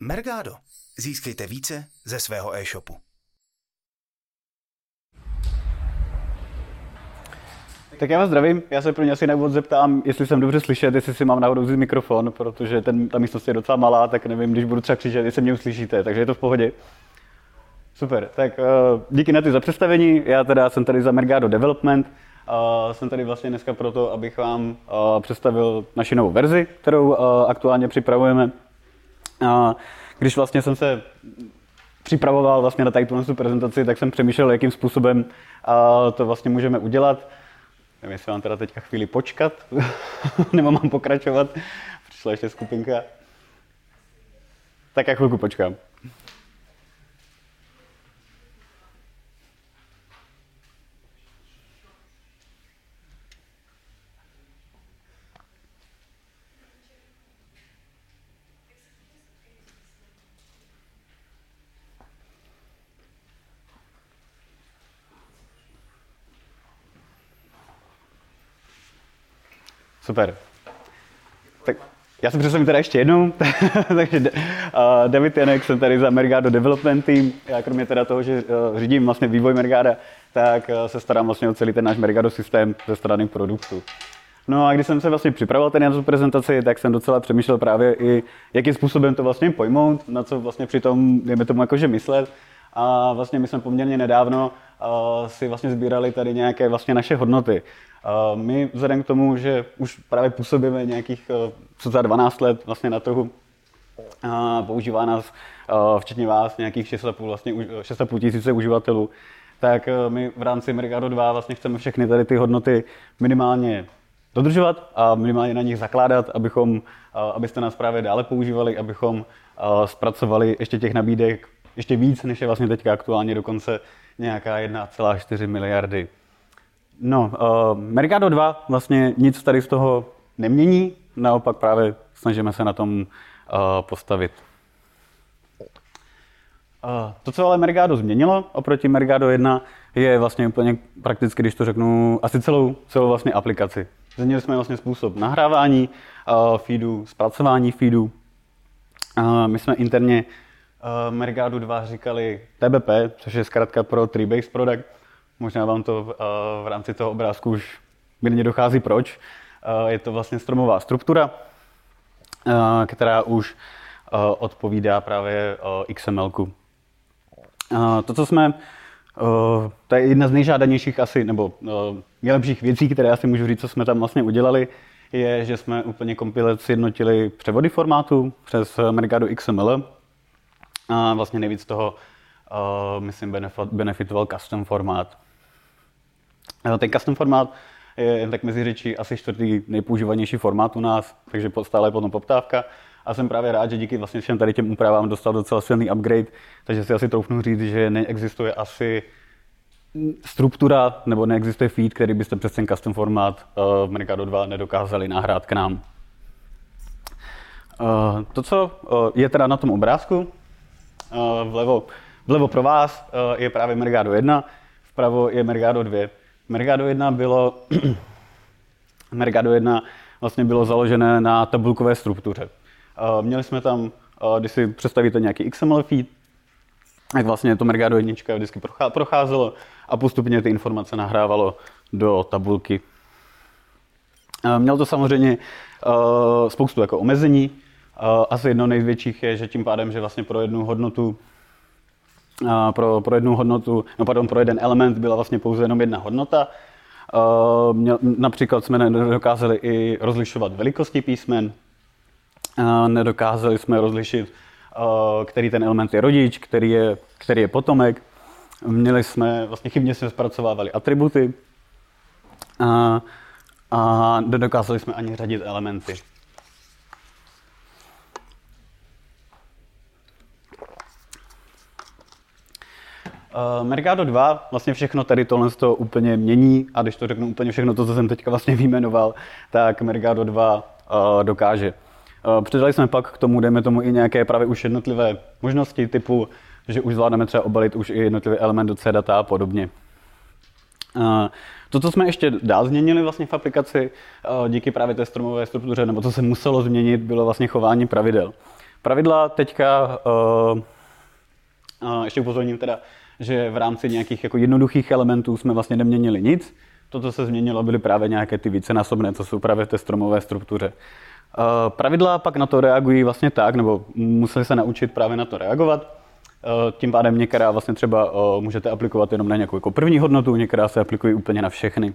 Mergado. Získejte více ze svého e-shopu. Tak já vás zdravím, já se pro ně asi na zeptám, jestli jsem dobře slyšet, jestli si mám náhodou vzít mikrofon, protože ten, ta místnost je docela malá, tak nevím, když budu třeba křičet, jestli mě uslyšíte, takže je to v pohodě. Super, tak uh, díky na ty za představení, já teda jsem tady za Mergado Development, uh, jsem tady vlastně dneska proto, abych vám uh, představil naši novou verzi, kterou aktuálně připravujeme. Když vlastně jsem se připravoval vlastně na tady tu prezentaci, tak jsem přemýšlel, jakým způsobem to vlastně můžeme udělat. Nevím, jestli mám teda teďka chvíli počkat, nebo mám pokračovat. Přišla ještě skupinka. Tak já chvilku počkám. Super. Tak já se představím teda ještě jednou. Takže uh, David Janek, jsem tady za Mergado Development Team. Já kromě teda toho, že uh, řídím vlastně vývoj Mergada, tak uh, se starám vlastně o celý ten náš Mergado systém ze strany produktu. No a když jsem se vlastně připravoval ten na tu prezentaci, tak jsem docela přemýšlel právě i, jakým způsobem to vlastně pojmout, na co vlastně při tom, dejme tomu jakože myslet. A vlastně my jsme poměrně nedávno uh, si vlastně sbírali tady nějaké vlastně naše hodnoty. Uh, my vzhledem k tomu, že už právě působíme nějakých uh, za 12 let vlastně na trhu, používá nás včetně vás nějakých 6,5 vlastně, 6,5 tisíce uživatelů, tak my v rámci Mercado 2 vlastně chceme všechny tady ty hodnoty minimálně dodržovat a minimálně na nich zakládat, abychom, abyste nás právě dále používali, abychom zpracovali ještě těch nabídek ještě víc, než je vlastně teďka aktuálně dokonce nějaká 1,4 miliardy. No, uh, Mercado 2 vlastně nic tady z toho nemění, naopak právě snažíme se na tom uh, postavit. Uh, to, co ale Mercado změnilo oproti Mercado 1, je vlastně úplně prakticky, když to řeknu, asi celou, celou vlastně aplikaci. Změnili jsme vlastně způsob nahrávání uh, feedů, zpracování feedů. Uh, my jsme interně uh, Mergadu 2 říkali TBP, což je zkrátka pro Tree Based Product. Možná vám to uh, v rámci toho obrázku už mírně dochází proč. Uh, je to vlastně stromová struktura, uh, která už uh, odpovídá právě uh, XML. Uh, to, co jsme Uh, to je jedna z nejžádanějších asi, nebo uh, nejlepších věcí, které asi můžu říct, co jsme tam vlastně udělali, je, že jsme úplně komplet sjednotili převody formátu přes Mercado XML, a vlastně nejvíc toho, uh, myslím, benefit, benefitoval custom formát. Uh, ten custom formát je tak mezi řečí asi čtvrtý nejpoužívanější formát u nás, takže stále je potom poptávka. A jsem právě rád, že díky vlastně všem tady těm úpravám dostal docela silný upgrade, takže si asi troufnu říct, že neexistuje asi struktura nebo neexistuje feed, který byste přes ten custom formát uh, v Mercado 2 nedokázali nahrát k nám. To, co je teda na tom obrázku, Eh, vlevo, vlevo pro vás eh, je právě Mergado 1, vpravo je Mergado 2. Mergado 1 bylo, Mergado 1 vlastně bylo založené na tabulkové struktuře. Eh, měli jsme tam, když si představíte nějaký XML feed, tak vlastně to Mergado 1 vždycky procházelo a postupně ty informace nahrávalo do tabulky. Měl to samozřejmě spoustu jako omezení, asi jedno největších je, že tím pádem, že vlastně pro jednu hodnotu pro, pro jednu hodnotu, no pardon, pro jeden element byla vlastně pouze jenom jedna hodnota. Měl, například jsme nedokázali i rozlišovat velikosti písmen, nedokázali jsme rozlišit, který ten element je rodič, který je, který je potomek. Měli jsme, vlastně chybně jsme zpracovávali atributy a, a nedokázali jsme ani řadit elementy. Uh, Mercado 2 vlastně všechno tady tohle to úplně mění a když to řeknu úplně všechno to, co jsem teďka vlastně vyjmenoval, tak Mercado 2 uh, eh, dokáže. Uh, přidali jsme pak k tomu, dejme tomu i nějaké právě už jednotlivé možnosti typu, že už zvládneme třeba obalit už i jednotlivé element do C-data a podobně. To, co jsme ještě dál změnili vlastně v aplikaci díky právě té stromové struktuře, nebo co se muselo změnit, bylo vlastně chování pravidel. Pravidla teďka, uh, ještě upozorním teda, že v rámci nějakých jako jednoduchých elementů jsme vlastně neměnili nic. To, co se změnilo, byly právě nějaké ty vícenásobné, co jsou právě v té stromové struktuře. Uh, pravidla pak na to reagují vlastně tak, nebo museli se naučit právě na to reagovat. Uh, tím pádem některá vlastně třeba uh, můžete aplikovat jenom na nějakou jako první hodnotu, některá se aplikují úplně na všechny.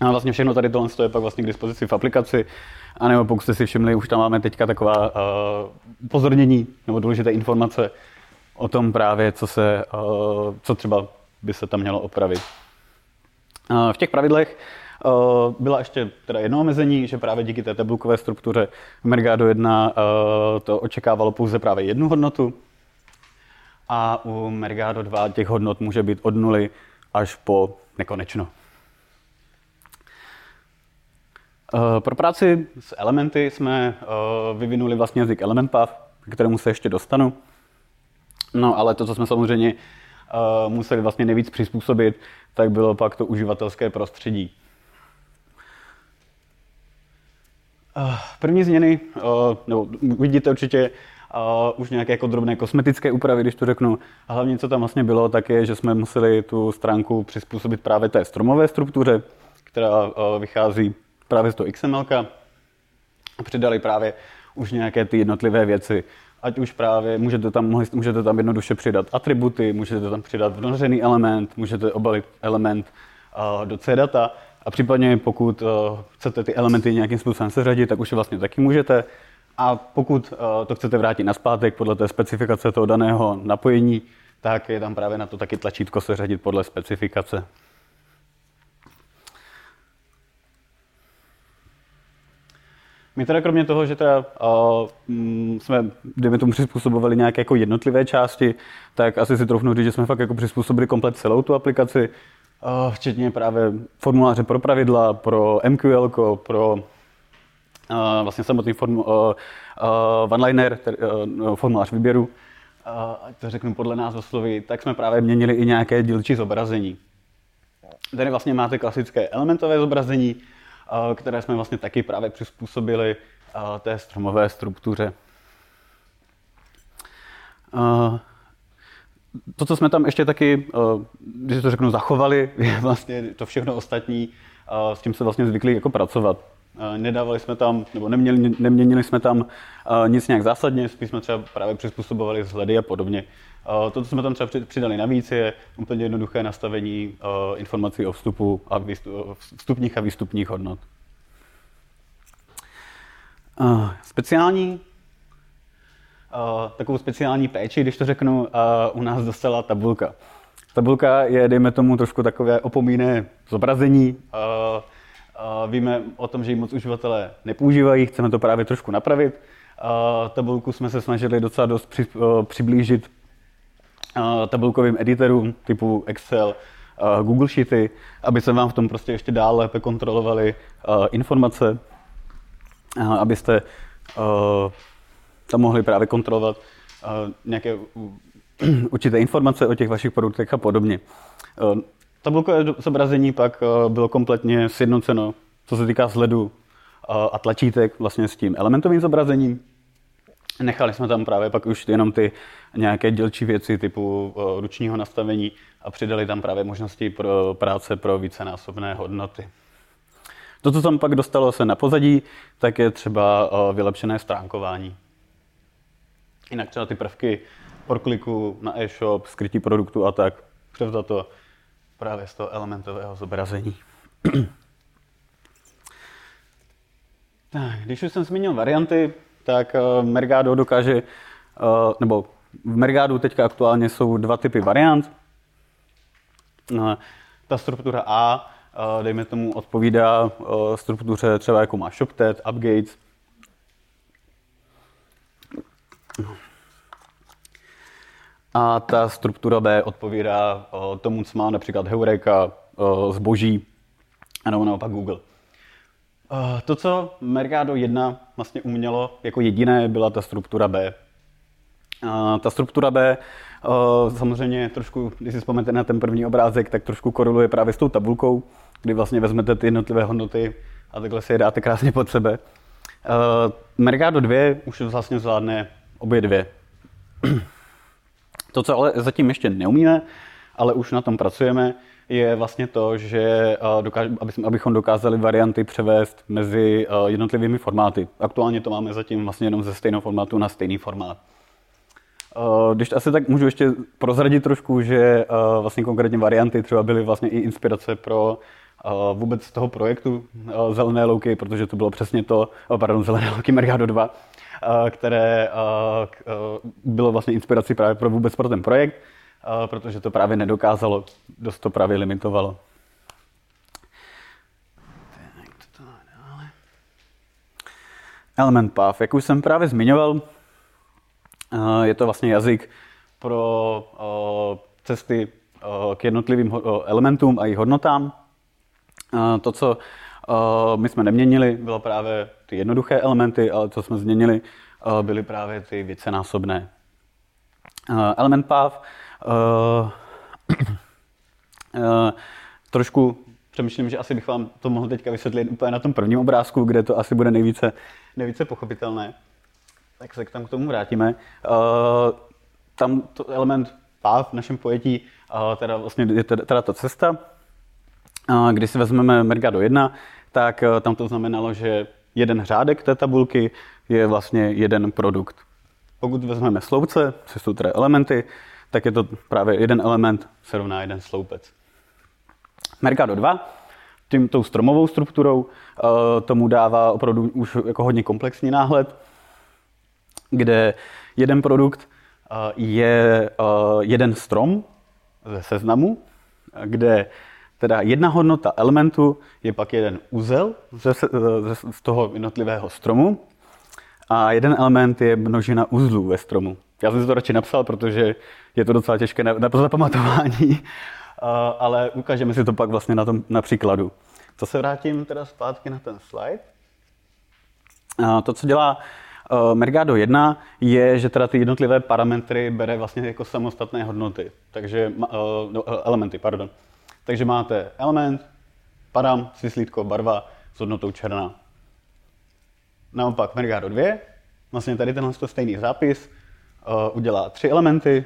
A vlastně všechno tady tohle je pak vlastně k dispozici v aplikaci. A nebo pokud jste si všimli, už tam máme teďka taková uh, pozornění nebo důležité informace o tom právě, co, se, uh, co třeba by se tam mělo opravit. Uh, v těch pravidlech uh, byla ještě teda jedno omezení, že právě díky té tabulkové struktuře Mergado 1 uh, to očekávalo pouze právě jednu hodnotu a u Mergado 2 těch hodnot může být od nuly až po nekonečno. Eh, pro práci s elementy jsme eh, vyvinuli vlastně jazyk ElementPath, k kterému se ještě dostanu. No ale to, co jsme samozřejmě eh, museli vlastně nejvíc přizpůsobit, tak bylo pak to uživatelské prostředí. První změny, nebo vidíte určitě už nějaké jako drobné kosmetické úpravy, když to řeknu. A hlavně, co tam vlastně bylo, tak je, že jsme museli tu stránku přizpůsobit právě té stromové struktuře, která vychází právě z toho XML přidali právě už nějaké ty jednotlivé věci. Ať už právě můžete tam, můžete tam jednoduše přidat atributy, můžete tam přidat vnořený element, můžete obalit element uh, do CData a případně pokud uh, chcete ty elementy nějakým způsobem seřadit, tak už vlastně taky můžete. A pokud uh, to chcete vrátit na zpátek podle té specifikace toho daného napojení, tak je tam právě na to taky tlačítko seřadit podle specifikace. My teda kromě toho, že teda, uh, jsme, dejme tomu, přizpůsobovali nějaké jako jednotlivé části, tak asi si troufnu říct, že jsme fakt jako přizpůsobili komplet celou tu aplikaci, uh, včetně právě formuláře pro pravidla, pro MQL, pro uh, vlastně samotný formu, uh, uh, one-liner, uh, formulář výběru, uh, to řeknu podle nás slovy, tak jsme právě měnili i nějaké dílčí zobrazení. Tady vlastně máte klasické elementové zobrazení, které jsme vlastně taky právě přizpůsobili té stromové struktuře. To, co jsme tam ještě taky, když to řeknu, zachovali, je vlastně to všechno ostatní, s tím se vlastně zvykli jako pracovat. Nedávali jsme tam, nebo neměli, neměnili jsme tam nic nějak zásadně, spíš jsme třeba právě přizpůsobovali vzhledy a podobně. To, co jsme tam třeba přidali navíc, je úplně jednoduché nastavení informací o vstupu a vstupních a výstupních hodnot. Speciální takovou speciální péči, když to řeknu, u nás dostala tabulka. Tabulka je, dejme tomu, trošku takové opomíné zobrazení. Víme o tom, že ji moc uživatelé nepoužívají, chceme to právě trošku napravit. Tabulku jsme se snažili docela dost přiblížit tabulkovým editorům typu Excel, Google Sheety, aby se vám v tom prostě ještě dál lépe kontrolovali informace, abyste tam mohli právě kontrolovat nějaké určité informace o těch vašich produktech a podobně. Tabulkové zobrazení pak bylo kompletně sjednoceno, co se týká sledu a tlačítek vlastně s tím elementovým zobrazením. Nechali jsme tam právě pak už jenom ty nějaké dělčí věci typu uh, ručního nastavení a přidali tam právě možnosti pro práce pro vícenásobné hodnoty. To, co tam pak dostalo se na pozadí, tak je třeba uh, vylepšené stránkování. Jinak třeba ty prvky kliku na e-shop, skrytí produktu a tak, to právě z toho elementového zobrazení. tak, když už jsem zmínil varianty, tak uh, Mergado dokáže, nebo v Mergadu teďka aktuálně jsou dva typy variant. Uh, ta struktura A, uh, dejme tomu, odpovídá uh, struktuře třeba jako má ShopTet, UpGates. A ta struktura B odpovídá uh, tomu, co má například Heureka, zboží, nebo naopak Google. To, co Mercado 1 vlastně umělo jako jediné, byla ta struktura B. Ta struktura B uh, samozřejmě trošku, když si vzpomenete na ten první obrázek, tak trošku koreluje právě s tou tabulkou, kdy vlastně vezmete ty jednotlivé hodnoty a takhle si je dáte krásně pod sebe. Mercado 2 už vlastně zvládne obě dvě. To, co ale zatím ještě neumíme, ale už na tom pracujeme, je vlastně to, že dokáž, abychom dokázali varianty převést mezi jednotlivými formáty. Aktuálně to máme zatím vlastně jenom ze stejného formátu na stejný formát. Když asi tak můžu ještě prozradit trošku, že vlastně konkrétně varianty třeba byly vlastně i inspirace pro vůbec z toho projektu Zelené louky, protože to bylo přesně to, pardon, Zelené louky Mergado 2, které bylo vlastně inspirací právě pro vůbec pro ten projekt, protože to právě nedokázalo, dost to právě limitovalo. Element Path, jak už jsem právě zmiňoval, je to vlastně jazyk pro cesty k jednotlivým elementům a jejich hodnotám. To, co my jsme neměnili, bylo právě ty jednoduché elementy, ale co jsme změnili, byly právě ty vícenásobné. Element path trošku přemýšlím, že asi bych vám to mohl teďka vysvětlit úplně na tom prvním obrázku, kde to asi bude nejvíce, nejvíce pochopitelné. Tak se k tam k tomu vrátíme. Tam to element path v našem pojetí, teda vlastně je teda ta cesta, když si vezmeme Mergado 1, tak eh, tam to znamenalo, že jeden řádek té tabulky je vlastně jeden produkt. Pokud vezmeme sloupce, což jsou tedy elementy, tak je to právě jeden element se rovná jeden sloupec. Mercado 2 tím tou stromovou strukturou uh, tomu dává opravdu už jako hodně komplexní náhled, kde jeden produkt uh, je uh, jeden strom ze seznamu, kde Teda jedna hodnota elementu je pak jeden úzel ze, ze, z toho jednotlivého stromu a jeden element je množina uzlů ve stromu. Já jsem si to radši napsal, protože je to docela těžké na, na zapamatování, ale ukážeme si to pak vlastně na tom na příkladu. To se vrátím teda zpátky na ten slide. To, co dělá Mergado 1 je, že teda ty jednotlivé parametry bere vlastně jako samostatné hodnoty, takže no, elementy, pardon. Takže máte element, param, svislítko, barva s hodnotou černá. Naopak Mergado 2, vlastně tady tenhle stejný zápis, udělá tři elementy,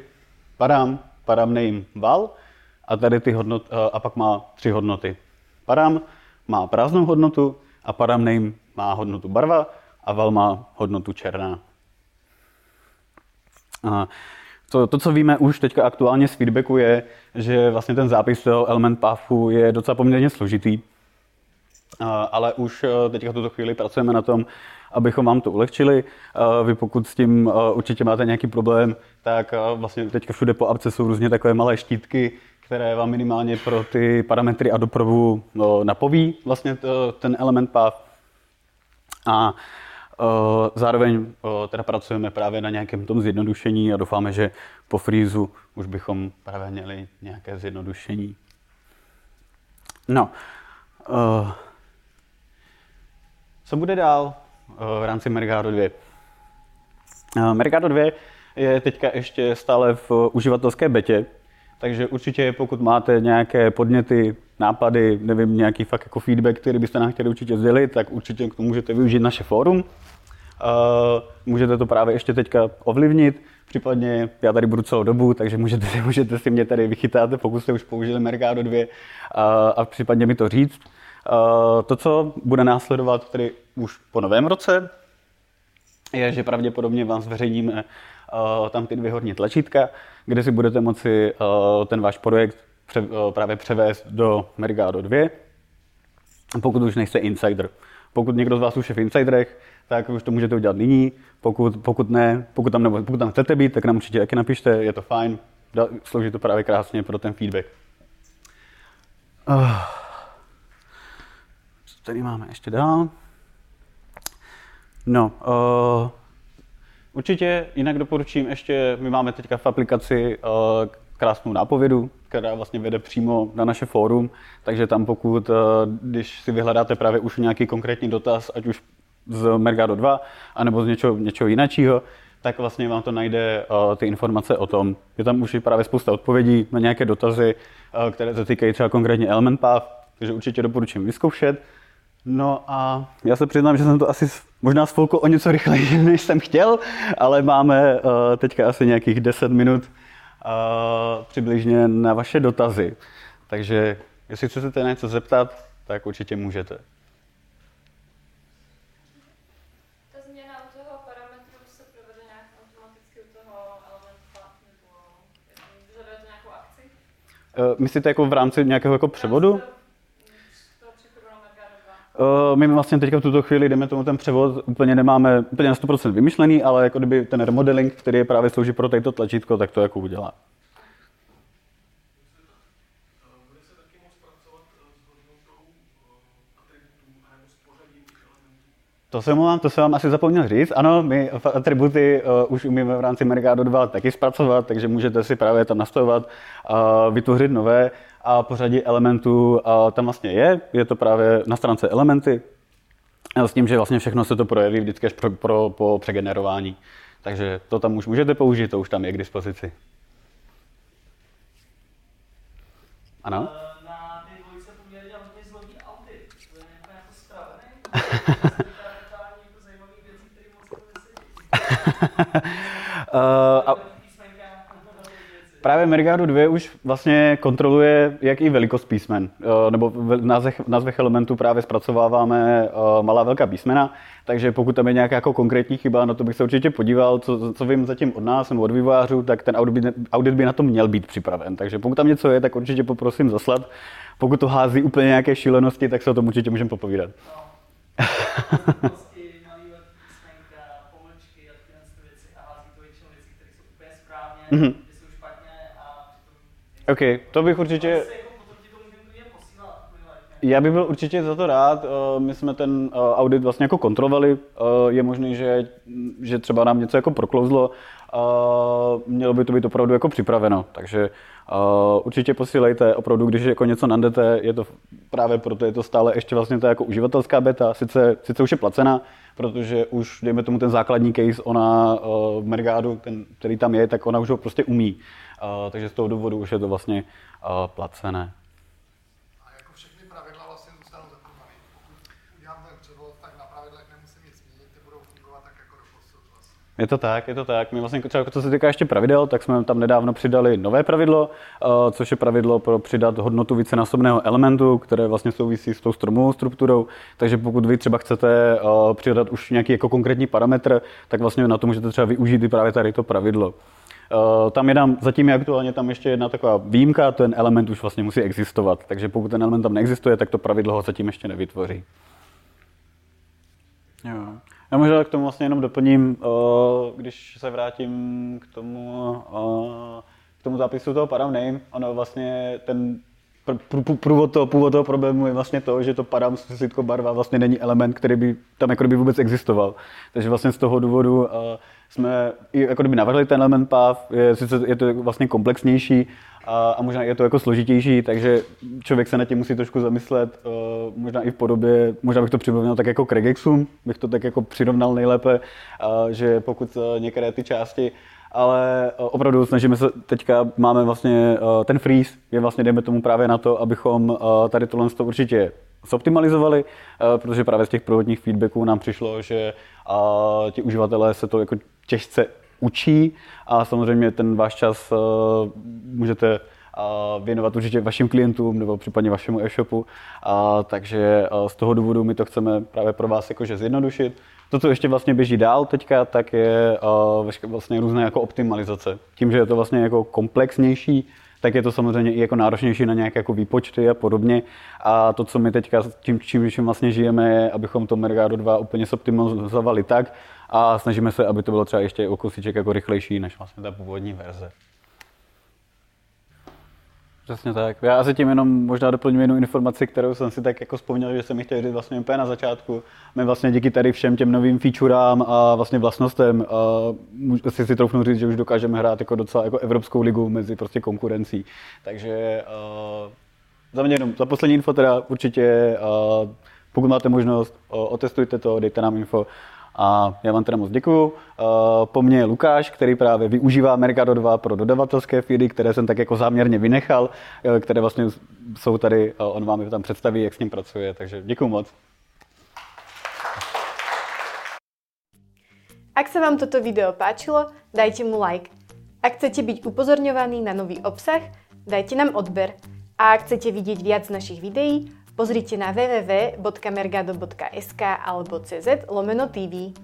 param, param name val a tady ty hodnot, a pak má tři hodnoty. Param má prázdnou hodnotu a param name má hodnotu barva a val má hodnotu černá. Uh, to, to, co víme už teďka aktuálně z feedbacku, je, že vlastně ten zápis toho element pathu je docela poměrně složitý. Ale už e, teďka v tuto chvíli pracujeme na tom, abychom vám to ulehčili. Vy pokud s tím e, určitě máte nějaký problém, tak vlastně teďka všude po apce jsou různě takové malé štítky, které vám minimálně pro ty parametry a dopravu napoví vlastně ten element path. A Eh, zároveň eh, teda pracujeme právě na nějakém tom zjednodušení a doufáme, že po freezu už bychom právě měli nějaké zjednodušení. No, uh, co bude dál v rámci Mercado 2? Uh, Mercado 2 je teďka ještě stále v uživatelské betě, takže určitě pokud máte nějaké podněty, nápady, nevím, nějaký fakt jako feedback, který byste nám chtěli určitě sdělit, tak určitě k tomu můžete využít naše fórum. Uh, můžete to právě ještě teďka ovlivnit, případně já tady budu celou dobu, takže můžete, můžete si mě tady vychytat, pokud jste už použili Mercado 2 a, a případně mi to říct. Uh, to, co bude následovat tedy už po novém roce, je, že pravděpodobně vám zveřejníme tam ty dvě horní tlačítka, kde si budete moci ten váš projekt právě převést do Mercado 2, pokud už nejste insider. Pokud někdo z vás už je v insiderech, tak už to můžete udělat nyní. Pokud, pokud ne, pokud tam, nebo, pokud tam chcete být, tak nám určitě taky napište, je to fajn. Slouží to právě krásně pro ten feedback. Uh, co tady máme ještě dál? No, uh, určitě jinak doporučím ještě, my máme teďka v aplikaci uh, krásnou nápovědu, která vlastně vede přímo na naše fórum, takže tam pokud, uh, když si vyhledáte právě už nějaký konkrétní dotaz, ať už z Mergado 2, anebo z něčeho, něčeho jiného, tak vlastně vám to najde uh, ty informace o tom. Je tam už právě spousta odpovědí na nějaké dotazy, uh, které se týkají třeba konkrétně Element Path, takže určitě doporučím vyzkoušet. No a já se přiznám, že jsem to asi možná spolku o něco rychleji, než jsem chtěl, ale máme teďka asi nějakých 10 minut přibližně na vaše dotazy. Takže jestli chcete něco zeptat, tak určitě můžete. Uh, myslíte jako v rámci nějakého jako převodu? Z toho přechodu na Mercado 2. Uh, my vlastně teďka v tuto chvíli, jdeme tomu ten převod, úplně nemáme úplně na 100% vymyšlený, ale jako kdyby ten remodeling, který je právě slouží pro toto tlačítko, tak to jako udělá. Bude se taky moc pracovat eh, s hodnotou eh, atributů anebo s pořadím těch elementů. To jsem vám, to jsem vám asi zapomněl říct. Ano, my atributy uh, už umíme v rámci Mercado 2 taky zpracovat, takže můžete si právě tam nastavovat, uh, vytvořit nové a pořadí elementů uh, tam vlastně je. Je to právě na stránce elementy s tím, že vlastně všechno se to projeví vždycky až pro, pro, po přegenerování. Takže to tam už můžete použít, to už tam je k dispozici. Ano? Na ty dvojice poměrně hodně zlobí audit. To je jako, jako spravený. Totální jako zajímavý věcí, které moc jako nesedí. Uh, a ty věci. Právě Mergado 2 už vlastně kontroluje, jak i velikost písmen, eh, nebo v názvech, v názvech elementů právě zpracováváme eh, malá velká písmena, takže pokud tam je nějaká jako konkrétní chyba, na to bych se určitě podíval, co, co vím zatím od nás nebo od vývojářů, tak ten audit by, audit by na to měl být připraven. Takže pokud tam něco je, tak určitě poprosím zaslat. Pokud to hází úplně nějaké šílenosti, tak se o tom určitě můžeme popovídat. No. Prostě malý velký písmenka, pomlčky a tyhle ty věci a hází to většinou věci, které jsou úplně Mhm. přitom OK, to bych určitě... Ale se jako potom ti to můžeme klidně posílat. milé. Já bych byl určitě za to rád. Eh, My jsme ten eh, audit vlastně jako kontrolovali. Eh, Je možný, že, že třeba nám něco jako proklouzlo. Mělo by to být opravdu jako připraveno. Takže určitě posílejte. Opravdu, když jako něco nandete, je to právě proto je to stále ještě vlastně ta jako uživatelská beta. Sice, sice už je placená, protože už, dejme tomu, ten základní case, ona v Mergádu, ten, který tam je, tak ona už ho prostě umí. Takže z toho důvodu už je to vlastně placené. A jako všechny pravidla vlastně zůstanou zachované. Pokud udělám ten převod, tak na pravidlech nemusím nic měnit, ty budou fungovat tak jako do posud vlastně. Je to tak, je to tak. My vlastně třeba co se týká ještě pravidel, tak jsme tam nedávno přidali nové pravidlo, eh, což je pravidlo pro přidat hodnotu vícenásobného elementu, které vlastně souvisí s tou stromovou strukturou. Takže pokud vy třeba chcete eh, přidat už nějaký jako konkrétní parametr, tak vlastně na to můžete třeba využít i právě tady to pravidlo. Eh, Tam je tam, zatím je aktuálně tam ještě jedna taková výjimka, ten element už vlastně musí existovat. Takže pokud ten element tam neexistuje, tak to pravidlo ho zatím ještě nevytvoří. Jo. Já možná k tomu vlastně jenom doplním, eh, když se vrátím k tomu, eh, k tomu zápisu toho param name, ono vlastně ten pr- pr- pr- průvod toho, původ toho problému je vlastně to, že to param světko barva vlastně není element, který by tam jako kdyby vůbec existoval. Takže vlastně z toho důvodu eh, jsme i jako kdyby navrhli ten element path, je, sice je to vlastně komplexnější, a, a možná je to jako složitější, takže člověk se na tím musí trošku zamyslet, možná i v podobě, možná bych to přirovnal tak jako k regexům, bych to tak jako přirovnal nejlépe, uh, že pokud uh, některé ty části ale uh, opravdu snažíme se, teďka máme vlastně ten freeze, je vlastně dejme tomu právě na to, abychom tady tohle to určitě zoptimalizovali, protože právě z těch prvotních feedbacků nám přišlo, že ti uživatelé se to jako těžce učí a samozřejmě ten váš čas můžete věnovat určitě vašim klientům nebo případně vašemu e-shopu. Takže z toho důvodu my to chceme právě pro vás jakože zjednodušit. To, co ještě vlastně běží dál teďka, tak je vlastně různé jako optimalizace. Tím, že je to vlastně jako komplexnější, tak je to samozřejmě i jako náročnější na nějaké jako výpočty a podobně. A to, co my teďka tím, čím, vlastně žijeme, je, abychom to Mergado 2 úplně zoptimalizovali tak a snažíme se, aby to bylo třeba ještě o kousíček jako rychlejší než vlastně ta původní verze. Přesně tak. Já asi tím jenom možná doplním jednu informaci, kterou jsem si tak jako vzpomněl, že jsem ji chtěl říct vlastně úplně na začátku. My vlastně díky tady všem těm novým featurám a vlastně vlastnostem a si si troufnu říct, že už dokážeme hrát jako docela jako evropskou ligu mezi prostě konkurencí. Takže uh, za mě jenom, za poslední info teda určitě, uh, pokud máte možnost, uh, otestujte to, dejte nám info. A já vám teda moc děkuju. Eh, po mně je Lukáš, který právě využívá Mercado 2 pro dodavatelské feedy, které jsem tak jako záměrně vynechal, eh, které vlastně jsou tady, eh, on vám je tam představí, jak s ním pracuje, takže děkuju moc. Ak se vám toto video páčilo, dajte mu like. A chcete být upozorňovaný na nový obsah, dajte nám odber. A ak chcete vidieť viac našich videí, pozrite na www.mergado.sk alebo cz lomeno TV.